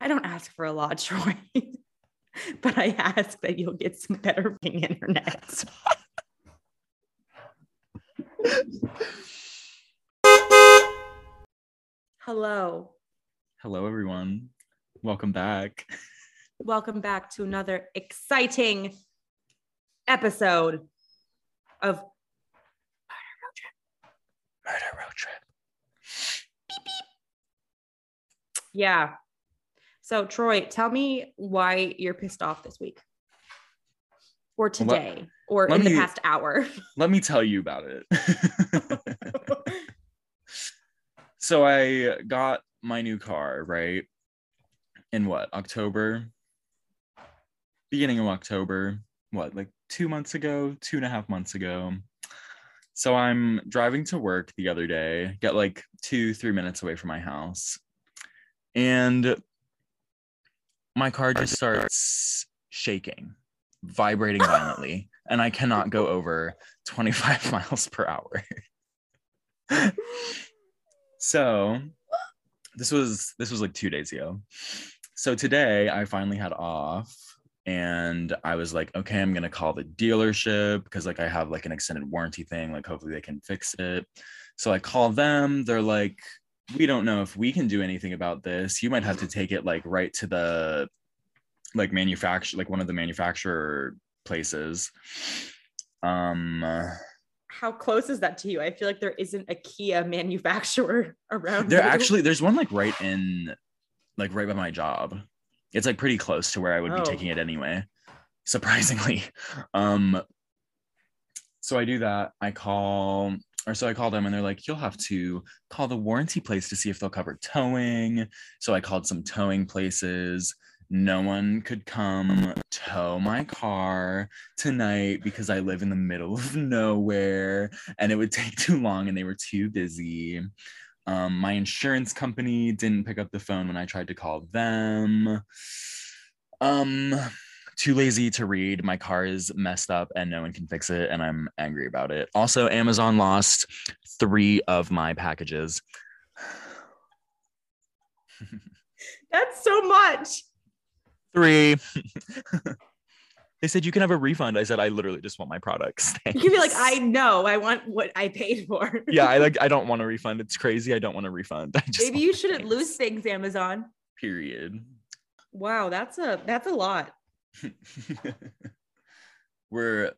I don't ask for a lot, Troy, but I ask that you'll get some better ping internet. Hello. Hello, everyone. Welcome back. Welcome back to another exciting episode of Murder road trip. Yeah. So, Troy, tell me why you're pissed off this week or Well, let- today or let in the past hour. Let me tell you about it. so I got my new car, right? In what, October? Beginning of October. What, like two months ago, two and a half months ago. So I'm driving to work the other day, get like two, three minutes away from my house. And my car just starts shaking, vibrating violently, and I cannot go over 25 miles per hour. so this was this was like two days ago. So today I finally had off and I was like, okay, I'm gonna call the dealership because like I have like an extended warranty thing, like hopefully they can fix it. So I call them, they're like, we don't know if we can do anything about this. You might have to take it like right to the like manufacture like one of the manufacturer places. Um How close is that to you? I feel like there isn't a Kia manufacturer around. there you. actually there's one like right in like right by my job. It's like pretty close to where I would Oh. be taking it anyway. Surprisingly. Um so I do that. I call or so I call them and they're like, you'll have to call the warranty place to see if they'll cover towing. So I called some towing places. No one could come tow my car tonight because I live in the middle of nowhere and it would take too long and they were too busy. Um, my insurance company didn't pick up the phone when I tried to call them. Um, too lazy to read. My car is messed up and no one can fix it, and I'm angry about it. Also, Amazon lost three of my packages. That's so much. Three. they said you can have a refund. I said I literally just want my products. You can be like, I know, I want what I paid for. yeah, I like. I don't want a refund. It's crazy. I don't want a refund. I just Maybe you shouldn't things. lose things, Amazon. Period. Wow, that's a that's a lot. We're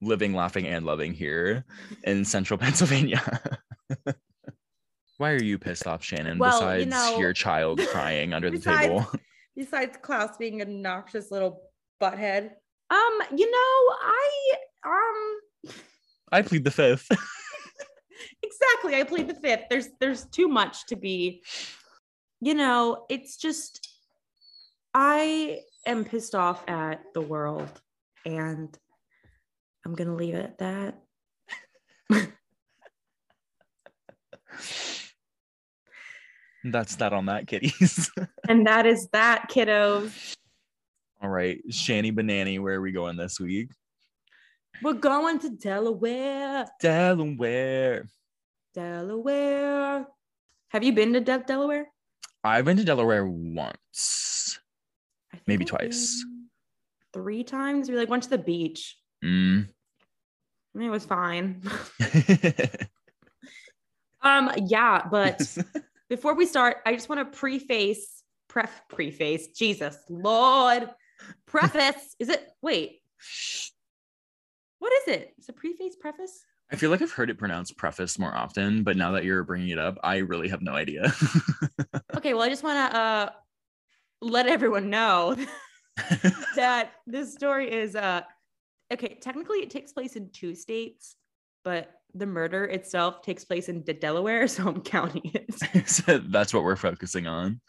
living, laughing, and loving here in central Pennsylvania. Why are you pissed off, Shannon? Well, you besides know, your child crying under the besides- table. Besides Klaus being a noxious little butthead. Um, you know, I um I plead the fifth. exactly i plead the fifth there's there's too much to be you know it's just i am pissed off at the world and i'm gonna leave it at that That's that on that, kitties. and that is that kiddos All right, Shanny Banani, where are we going this week? we're going to delaware Delaware. delaware have you been to De- delaware I've been to Delaware once. Maybe twice. three times we like went to the beach Mm. I mean, it was fine um yeah but before we start, I just want to preface, pref, preface, Jesus, Lord, preface. is it, wait, what is it? Is it preface, preface? I feel like I've heard it pronounced preface more often, but now that you're bringing it up, I really have no idea. Okay, well, I just want to uh, let everyone know that this story is, uh, okay, technically it takes place in two states, but the murder itself takes place in De- Delaware, so I'm counting it. so that's what we're focusing on.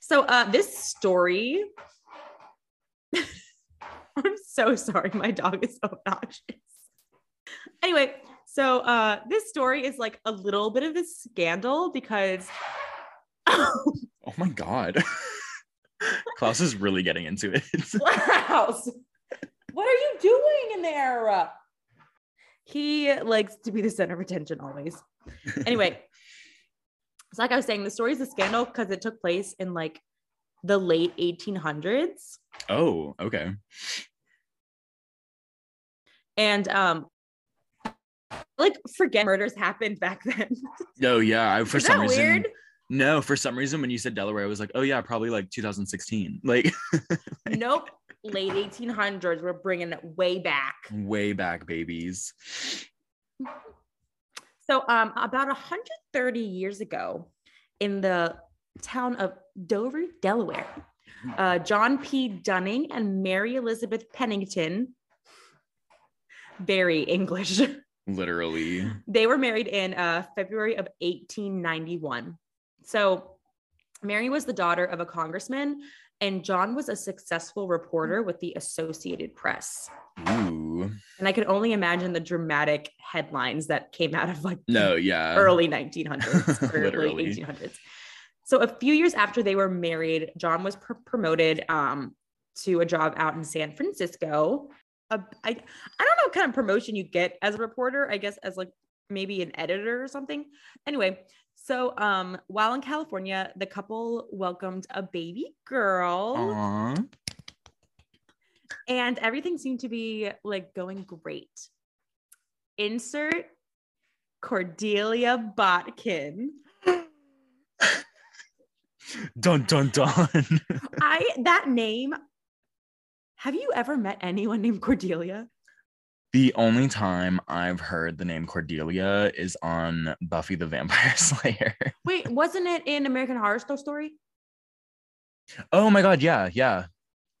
So uh this story I'm so sorry my dog is so obnoxious. Anyway, so uh this story is like a little bit of a scandal because Oh my god. Klaus is really getting into it. Klaus, what are you doing in there? He likes to be the center of attention always. Anyway, So, like I was saying, the story is a scandal because it took place in like the late 1800s. Oh, okay. And um, like forget murders happened back then. No, yeah. I, for is some that reason, weird? No, for some reason, when you said Delaware, I was like, oh yeah, probably like 2016, like nope. Late 1800s. We're bringing it way back. way back, babies. So, um, about 130 years ago, in the town of Dover, Delaware, uh, John P. Dunning and Mary Elizabeth Pennington, very English, Literally. they were married in uh, February of 1891. So, Mary was the daughter of a congressman, and John was a successful reporter with the Associated Press. Ooh. And I can only imagine the dramatic headlines that came out of like No, yeah. early 1900s, early 1800s. So a few years after they were married, John was pr- promoted um, to a job out in San Francisco. Uh, I I don't know what kind of promotion you get as a reporter. I guess as like maybe an editor or something. Anyway, so um, while in California, the couple welcomed a baby girl, and everything seemed to be like going great. Insert Cordelia Botkin. Dun dun dun. I that name. Have you ever met anyone named Cordelia? The only time I've heard the name Cordelia is on Buffy the Vampire Slayer. Wait, wasn't it in American Horror Story? Oh my god, yeah, yeah.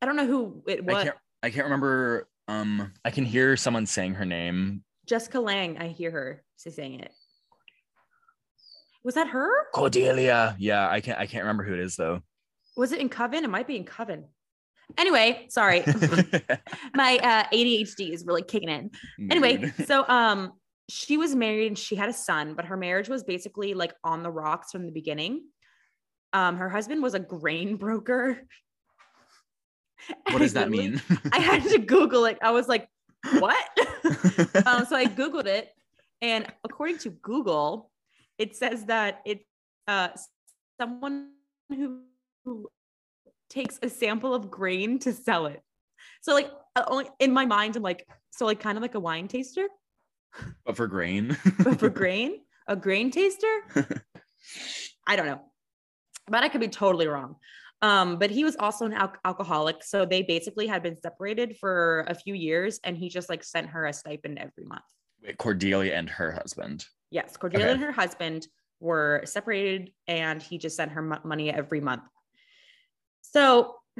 I don't know who it I was. can't I can't remember um I can hear someone saying her name. Jessica Lange. I hear her saying it. Was that her? Cordelia. Yeah, I can't I can't remember who it is though. Was it in Coven? It might be in Coven. Anyway, sorry. My uh, ADHD is really kicking in. Anyway, so um, she was married and she had a son, but her marriage was basically like on the rocks from the beginning. Um, her husband was a grain broker. what does that mean? I had to Google it. I was like, what? um, so I Googled it. And according to Google, it says that it's uh, someone who, who takes a sample of grain to sell it. So, like, uh, only in my mind, I'm like, so, like, kind of like a wine taster, but for grain. but for grain, a grain taster. I don't know, but I could be totally wrong. Um, but he was also an al- alcoholic, so they basically had been separated for a few years, and he just like sent her a stipend every month. Wait, Cordelia and her husband. Yes, Cordelia Okay. and her husband were separated, and he just sent her mo- money every month. So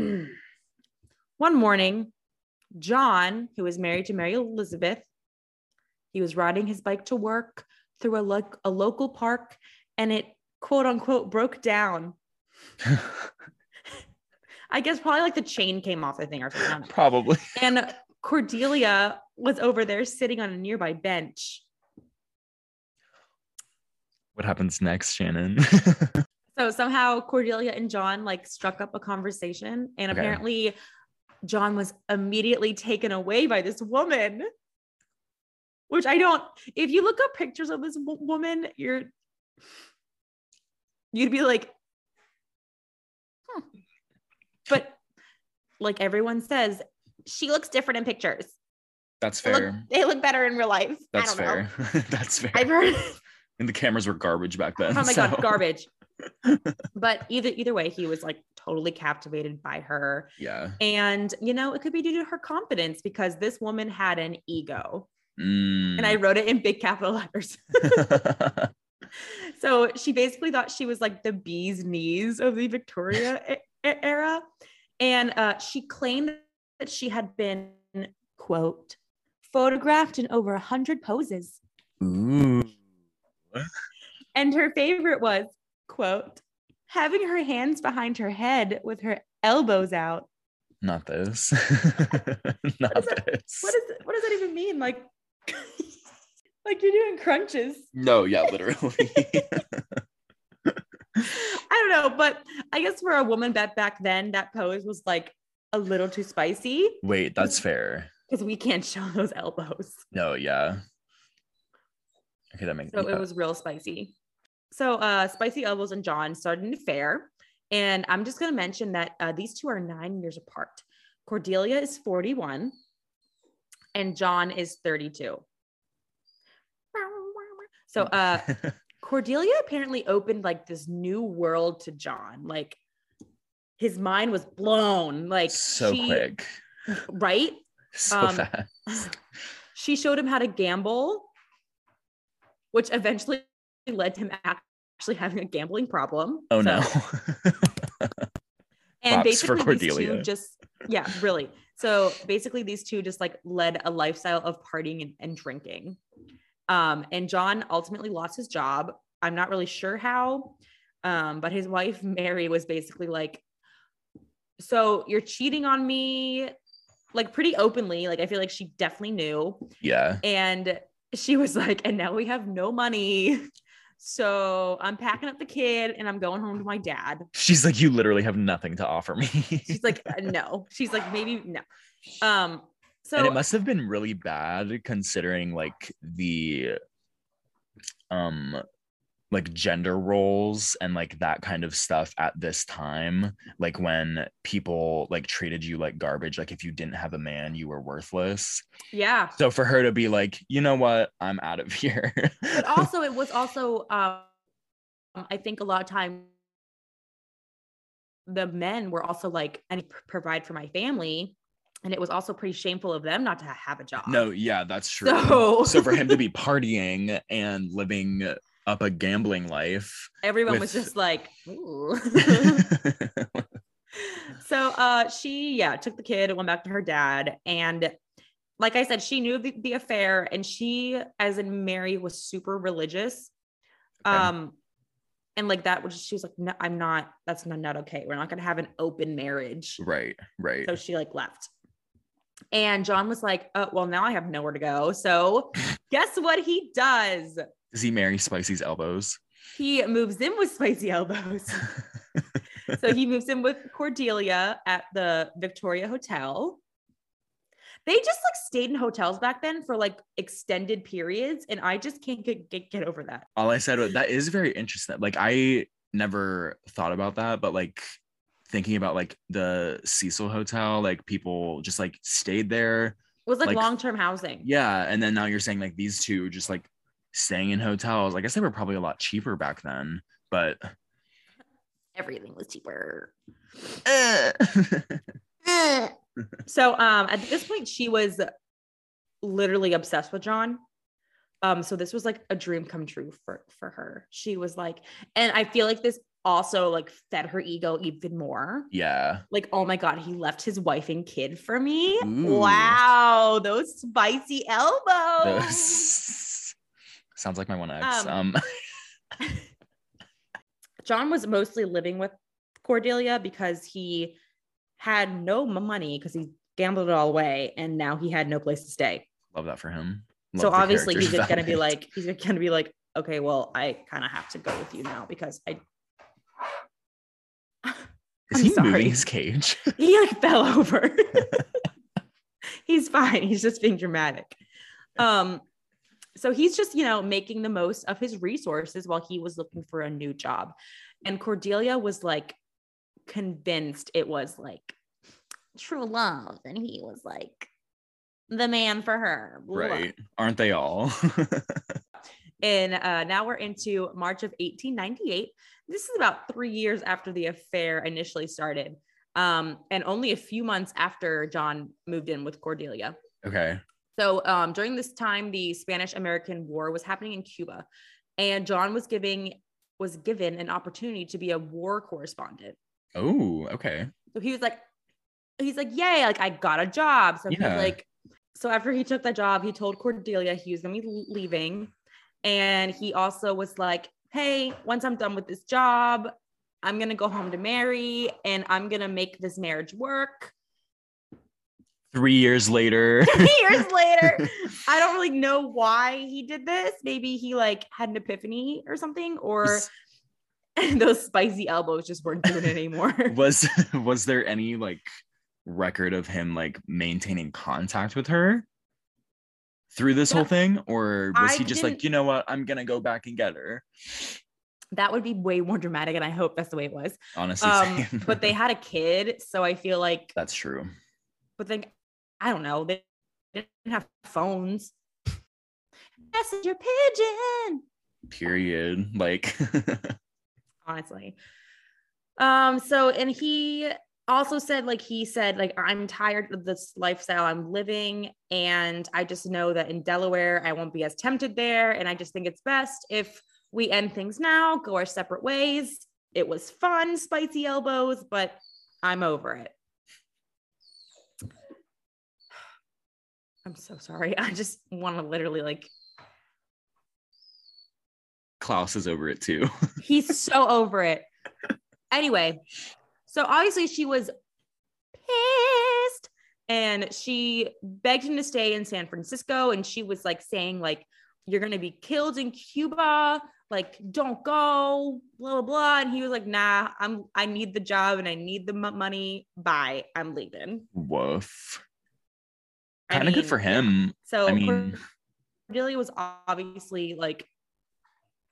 one morning, John, who was married to Mary Elizabeth, he was riding his bike to work through a, lo- a local park, and it quote unquote broke down. I guess probably like the chain came off the thing or something. I. Probably. And Cordelia was over there sitting on a nearby bench. What happens next, Shannon? So somehow Cordelia and John like struck up a conversation, and Okay. apparently John was immediately taken away by this woman. Which I don't. If you look up pictures of this w- woman, you're you'd be like, hmm. But like everyone says, she looks different in pictures. That's They look, fair. they look better in real life. That's I don't know. fair. That's fair. I've heard. and the cameras were garbage back then. oh my god, garbage. but either either way, he was like totally captivated by her. Yeah. And, you know, it could be due to her confidence because this woman had an ego. Mm. And I wrote it in big capital letters. so she basically thought she was like the bee's knees of the Victoria era. And uh, she claimed that she had been, quote, photographed in over a hundred poses. Ooh. And her favorite was, quote, having her hands behind her head with her elbows out. Not this. Not is that- this. What is what does that even mean? Like, like you're doing crunches. no, yeah, literally. I don't know, but I guess for a woman that back then, that pose was like a little too spicy Wait, that's fair. because we can't show those elbows. No, yeah. Okay, that makes So it was real spicy. So uh, Spicy Elbows and John started an affair. And I'm just going to mention that uh, these two are nine years apart. Cordelia is 41 and John is 32. So uh, Cordelia apparently opened like this new world to John. Like his mind was blown. Like so she- quick. right? So Um, fast. She showed him how to gamble, which eventually led to him actually having a gambling problem. Oh So- no. and basically these two just yeah really so basically these two just like led a lifestyle of partying and, and drinking um and john ultimately lost his job i'm not really sure how um but his wife mary was basically like so you're cheating on me like pretty openly like i feel like she definitely knew yeah. and she was like and now we have no money so i'm packing up the kid and i'm going home to my dad. She's like, you literally have nothing to offer me. she's like uh, no. She's like maybe no. Um so and it must have been really bad considering like the um like gender roles and like that kind of stuff at this time like when people like treated you like garbage like if you didn't have a man you were worthless. Yeah. So for her to be like you know what? I'm out of here. But also it was also um i think a lot of time the men were also like i need to provide for my family and it was also pretty shameful of them not to have a job. No yeah that's true. So- so for him to be partying and living up a gambling life everyone was just like Ooh. so uh she yeah took the kid and went back to her dad and like i said she knew the, the affair and she as in mary was super religious Okay. um and like that was she was like no i'm not that's not, not okay. We're not going to have an open marriage. Right right. So she like left. And john was like oh well now i have nowhere to go. So guess what he does does he marry spicy's elbows he moves in with spicy elbows so he moves in with Cordelia at the Victoria Hotel. They just like stayed in hotels back then for like extended periods, and I just can't get get, get over that. all I said was that is very interesting. Like I never thought about that, but like thinking about like the Cecil Hotel, like people just like stayed there. It was like, Like- long term housing. Yeah. And then now you're saying like these two just like staying in hotels. I guess they were probably a lot cheaper back then, but Everything was cheaper. So um at this point, she was literally obsessed with John. Um, so this was like a dream come true for for her. She was like, and I feel like this also like fed her ego even more. yeah. like oh my god he left his wife and kid for me Ooh. wow those spicy elbows Those- Sounds like my one ex. Um, Um, john was mostly living with cordelia because he had no money because he gambled it all away and now he had no place to stay love that for him. so Love the obviously he's character gonna be like he's gonna be like okay well i kind of have to go with you now because i Is I'm he sorry. moving his cage? he like fell over. he's fine. He's just being dramatic. Um, so he's just, you know, making the most of his resources while he was looking for a new job. And Cordelia was like convinced it was like true love. And he was like the man for her. blah, right. Aren't they all? And uh, now we're into March of 1898. This is about three years after the affair initially started, um, and only a few months after John moved in with Cordelia. okay. So um, during this time, the Spanish-American War was happening in Cuba, and John was giving was given an opportunity to be a war correspondent. Oh, okay. So he was like, he's like, yay, like I got a job. So Yeah. he's like, so after he took that job, he told Cordelia he was gonna be leaving. And he also was like, hey, once I'm done with this job, I'm gonna go home to Mary and I'm gonna make this marriage work. Three years later. Three years later, I don't really know why he did this. Maybe he like had an epiphany or something, or those spicy elbows just weren't doing it anymore. was was there any like record of him like maintaining contact with her through this No, whole thing or was I he just like you know what i'm gonna go back and get her That would be way more dramatic, and I hope that's the way it was. Honestly, Um, but they had a kid, so I feel like, that's true. but then I don't know, they didn't have phones. Messenger pigeon. Period. Like, honestly. Um, so and he also said, like, he said, like, I'm tired of this lifestyle I'm living, and I just know that in Delaware, I won't be as tempted there. And I just think it's best if we end things now, go our separate ways. It was fun, spicy elbows, but I'm over it. I'm so sorry. I just want to literally like Klaus is over it too. He's so over it. Anyway, so obviously she was pissed and she begged him to stay in San Francisco and she was like saying like you're going to be killed in Cuba, like don't go, blah blah blah and he was like nah, I'm I need the job and I need the m- money. Bye. I'm leaving. Woof. Kind of good for him. So I mean, Cordelia was obviously like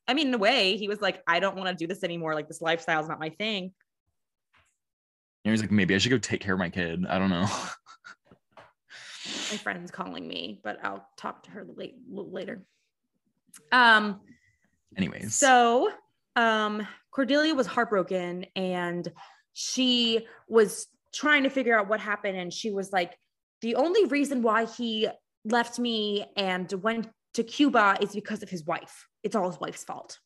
I mean in a way he was like I don't want to do this anymore like this lifestyle is not my thing. And he's like, maybe I should go take care of my kid. I don't know. my friend's calling me, but I'll talk to her late, later. Um, Anyways, so um, Cordelia was heartbroken and she was trying to figure out what happened. And she was like, the only reason why he left me and went to Cuba is because of his wife. It's all his wife's fault.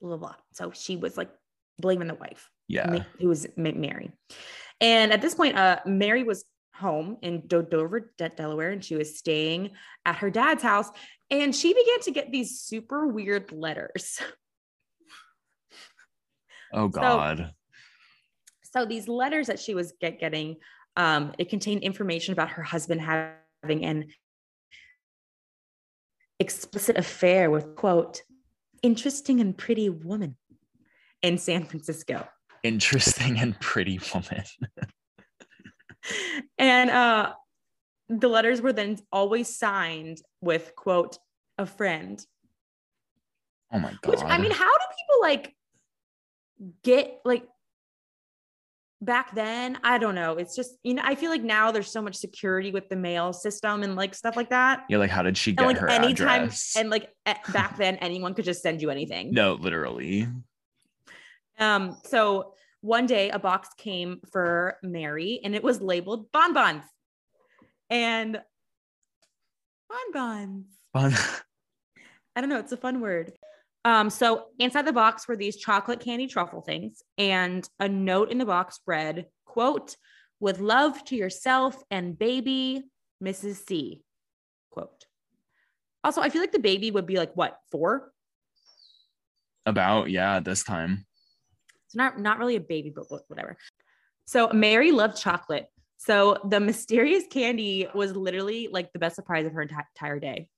Blah, blah, blah. So she was like blaming the wife yeah. Who was Mary. And at this point, uh, Mary was home in Do- Dover, De- Delaware, and she was staying at her dad's house. And she began to get these super weird letters. Oh God. So these letters that she was get- getting, um, it contained information about her husband having an explicit affair with quote interesting and pretty woman in San Francisco. Interesting and pretty woman. and uh the letters were then always signed with quote a friend Oh my God. which i mean how do people like get like back then i don't know it's just you know i feel like now there's so much security with the mail system and like stuff like that yeah, like how did she and get like her anytime address? and like back then anyone could just send you anything no, literally. um so one day a box came for mary and it was labeled bonbons and bonbons Bon- I don't know. It's a fun word. Um, so inside the box were these chocolate candy truffle things, and a note in the box read, quote, with love to yourself and baby, Mrs. C. Quote. Also, I feel like the baby would be like what, four? About yeah, this time. It's not not really a baby, but whatever. So Mary loved chocolate. So the mysterious candy was literally like the best surprise of her enti- entire day.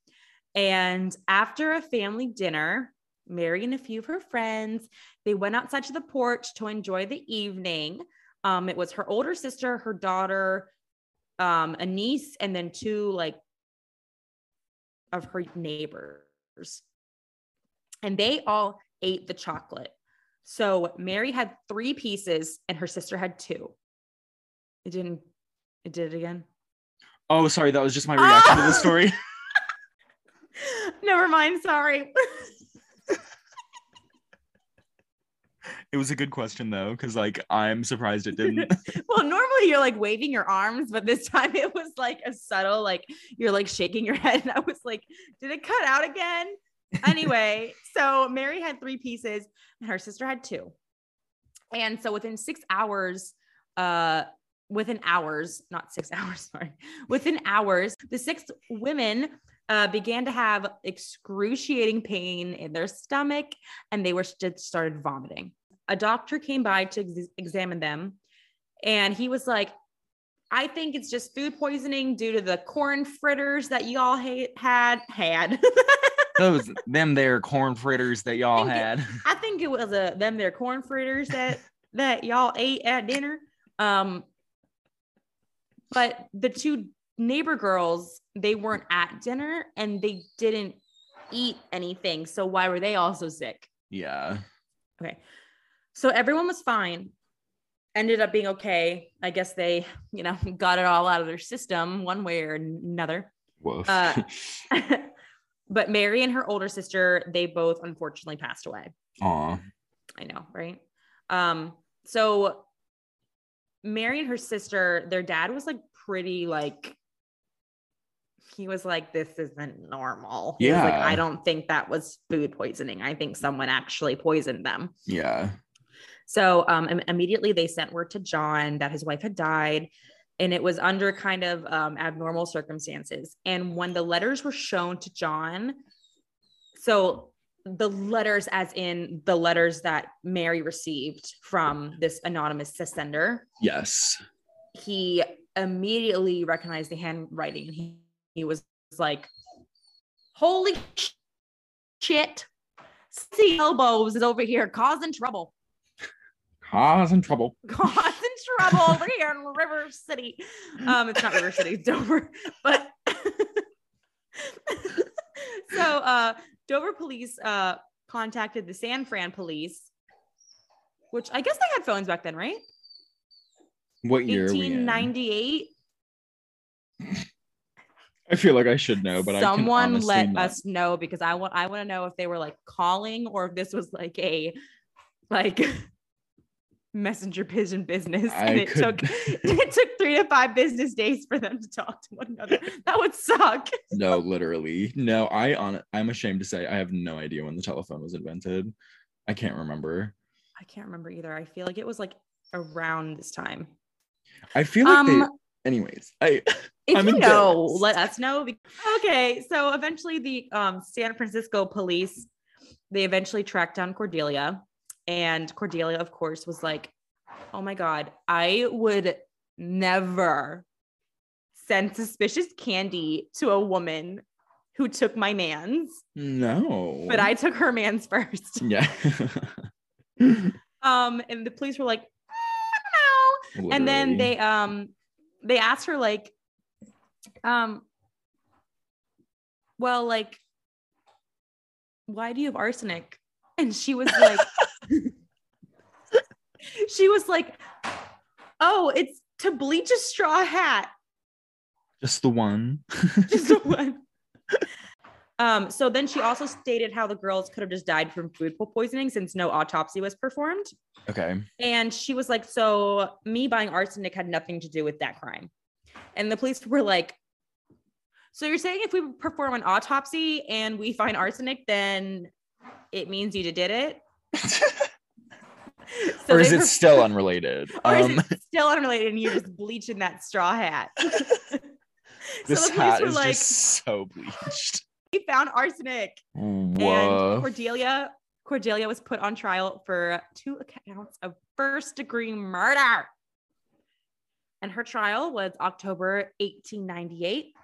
And after a family dinner, Mary and a few of her friends, they went outside to the porch to enjoy the evening. Um, it was her older sister, her daughter, um, a niece, and then two like of her neighbors. And they all ate the chocolate. So Mary had three pieces and her sister had two. It didn't, it did it again. Oh, sorry, that was just my reaction to the story. Never mind. Sorry. It was a good question though, because like I'm surprised it didn't. well, normally you're like waving your arms, but this time it was like a subtle, like you're like shaking your head. And I was like, did it cut out again? Anyway, so Mary had three pieces and her sister had two. And so within six hours, uh, within hours, not six hours, sorry, within hours, the six women uh, began to have excruciating pain in their stomach and they were just started vomiting. A doctor came by to ex- examine them and he was like, I think it's just food poisoning due to the corn fritters that y'all ha- had had. Those them there corn fritters that y'all you. had. I think it was a them their corn fritters that that y'all ate at dinner. Um, but the two neighbor girls they weren't at dinner and they didn't eat anything. So why were they also sick? Yeah. Okay. So everyone was fine. Ended up being okay. I guess they, you know, got it all out of their system one way or another. Woof. Uh, but Mary and her older sister, they both unfortunately passed away. Aw. I know, right? Um, so Mary and her sister, their dad was like pretty like he was like, this isn't normal. He was like, Yeah. I don't think that was food poisoning. I think someone actually poisoned them. Yeah. So um, im- immediately they sent word to John that his wife had died and it was under kind of um, abnormal circumstances. And when the letters were shown to John, so the letters, as in the letters that Mary received from this anonymous sender, Yes. he immediately recognized the handwriting and he, he was like, Holy shit. See elbows is over here causing trouble. Causing trouble. causing trouble over here in River City. Um, it's not River City, it's Dover. But so uh Dover police uh contacted the San Fran police, which I guess they had phones back then, right? What year are in? 1898. I feel like I should know, but Someone let not. us know because I want I want to know if they were like calling or if this was like a like messenger pigeon business I and it could- took it took three to five business days for them to talk to one another. That would suck. No, literally. No, I on I'm ashamed to say I have no idea when the telephone was invented. I can't remember. I can't remember either. I feel like it was like around this time. I feel like they Um, anyways. I if I'm you know, let us know. Okay, so eventually the um, San Francisco police they eventually tracked down Cordelia, and Cordelia, of course, was like, "Oh my god, I would never send suspicious candy to a woman who took my man's, no. but I took her man's first. Yeah. Um, and the police were like, "Mm, I don't know." and then they um they asked her like um well like why do you have arsenic and she was like she was like oh it's to bleach a straw hat just the one. just the one um so then she also stated how the girls could have just died from food poisoning since no autopsy was performed okay. and she was like, So me buying arsenic had nothing to do with that crime. And the police were like, So you're saying if we perform an autopsy and we find arsenic, then it means you did it? So or is it still unrelated? or is Um it still unrelated and you're just bleaching that straw hat? This hat is like, just so bleached. We found arsenic. And Whoa. Cordelia, Cordelia was put on trial for two counts of first degree murder. And her trial was October 1898.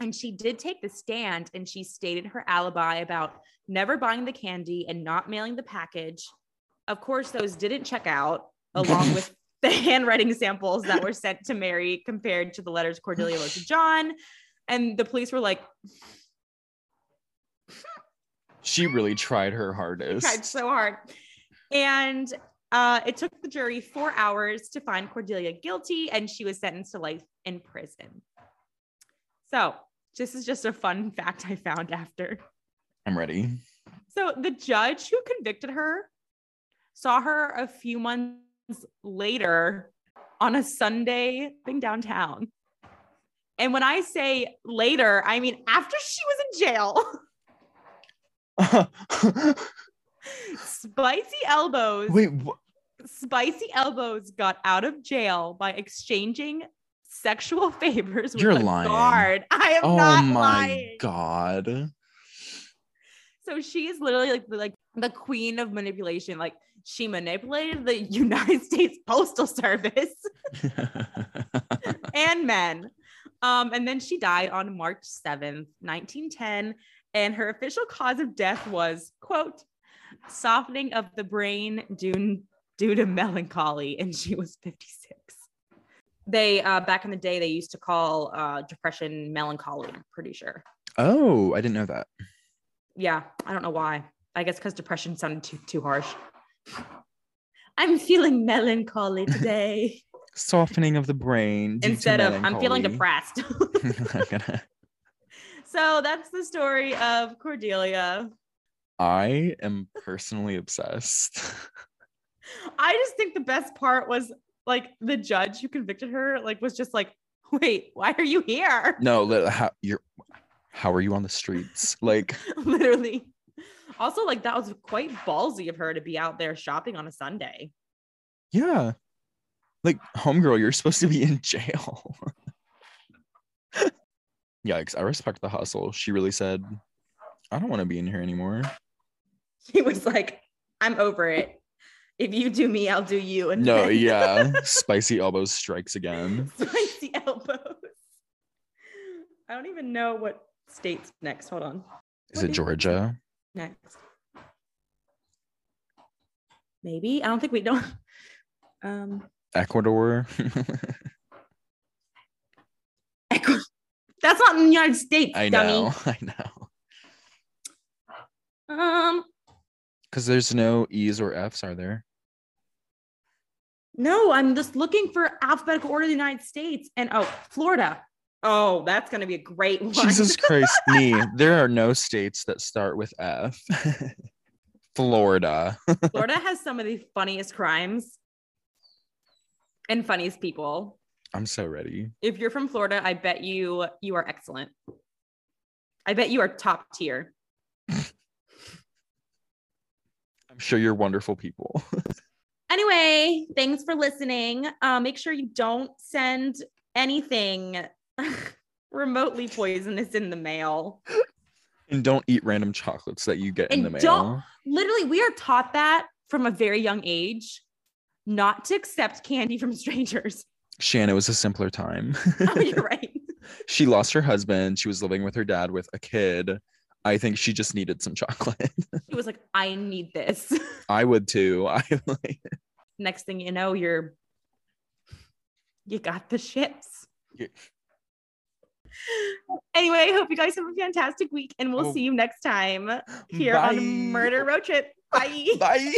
And she did take the stand and she stated her alibi about never buying the candy and not mailing the package. Of course, those didn't check out, along with the handwriting samples that were sent to Mary compared to the letters Cordelia wrote to John. And the police were like, She really tried her hardest. tried so hard. And uh, it took the jury four hours to find Cordelia guilty, and she was sentenced to life in prison. So, this is just a fun fact I found after. I'm ready. So, the judge who convicted her saw her a few months later on a Sunday thing downtown. And when I say later, I mean after she was in jail. Spicy elbows. Wait, wh- Spicy Elbows got out of jail by exchanging sexual favors with You're a lying. guard. I am oh not my lying. god. So she is literally like the, like the queen of manipulation. Like she manipulated the United States Postal Service and men. Um, and then she died on March 7th, 1910. And her official cause of death was, quote, softening of the brain due, due to melancholy. And she was 56. They, uh, back in the day, they used to call uh, depression melancholy, I'm pretty sure. oh, I didn't know that. Yeah, I don't know why. I guess because depression sounded too too harsh. I'm feeling melancholy today. Softening of the brain. Instead of I'm feeling depressed. Gonna- so that's the story of Cordelia. I am personally obsessed. I just think the best part was like the judge who convicted her, like, was just like, wait, why are you here? no, how you're how are you on the streets? Like, Literally. Also, like, that was quite ballsy of her to be out there shopping on a Sunday. yeah. Like, homegirl, you're supposed to be in jail. Yikes, I respect the hustle. She really said, I don't want to be in here anymore. she was like, I'm over it. If you do me, I'll do you. And No, then- yeah. Spicy elbows strikes again. Spicy elbows. I don't even know what state's next. Hold on. Is What it Georgia? Next. Maybe. I don't think we don't. Um Ecuador? Echo- That's not in the United States, I dummy. know. I know. Um, Because there's no E's or F's, are there? No, I'm just looking for alphabetical order of the United States. And oh, Florida. Oh, that's gonna be a great one. Jesus Christ, me. There are no states that start with F. Florida. Florida has some of the funniest crimes and funniest people. I'm so ready. If you're from Florida, I bet you you are excellent. I bet you are top tier. I'm sure you're wonderful people. Anyway, thanks for listening. Uh, make sure you don't send anything remotely poisonous in the mail. and don't eat random chocolates that you get in the mail. don't- Literally, we are taught that from a very young age not to accept candy from strangers. Shanna was a simpler time. Oh, you're right. she lost her husband. She was living with her dad with a kid. I think she just needed some chocolate. she was like, I need this. I would too. I like Next thing you know, you're you got the ships. Yeah. Anyway, hope you guys have a fantastic week and we'll Oh. see you next time here Bye. on Murder Road Trip. Bye. Bye.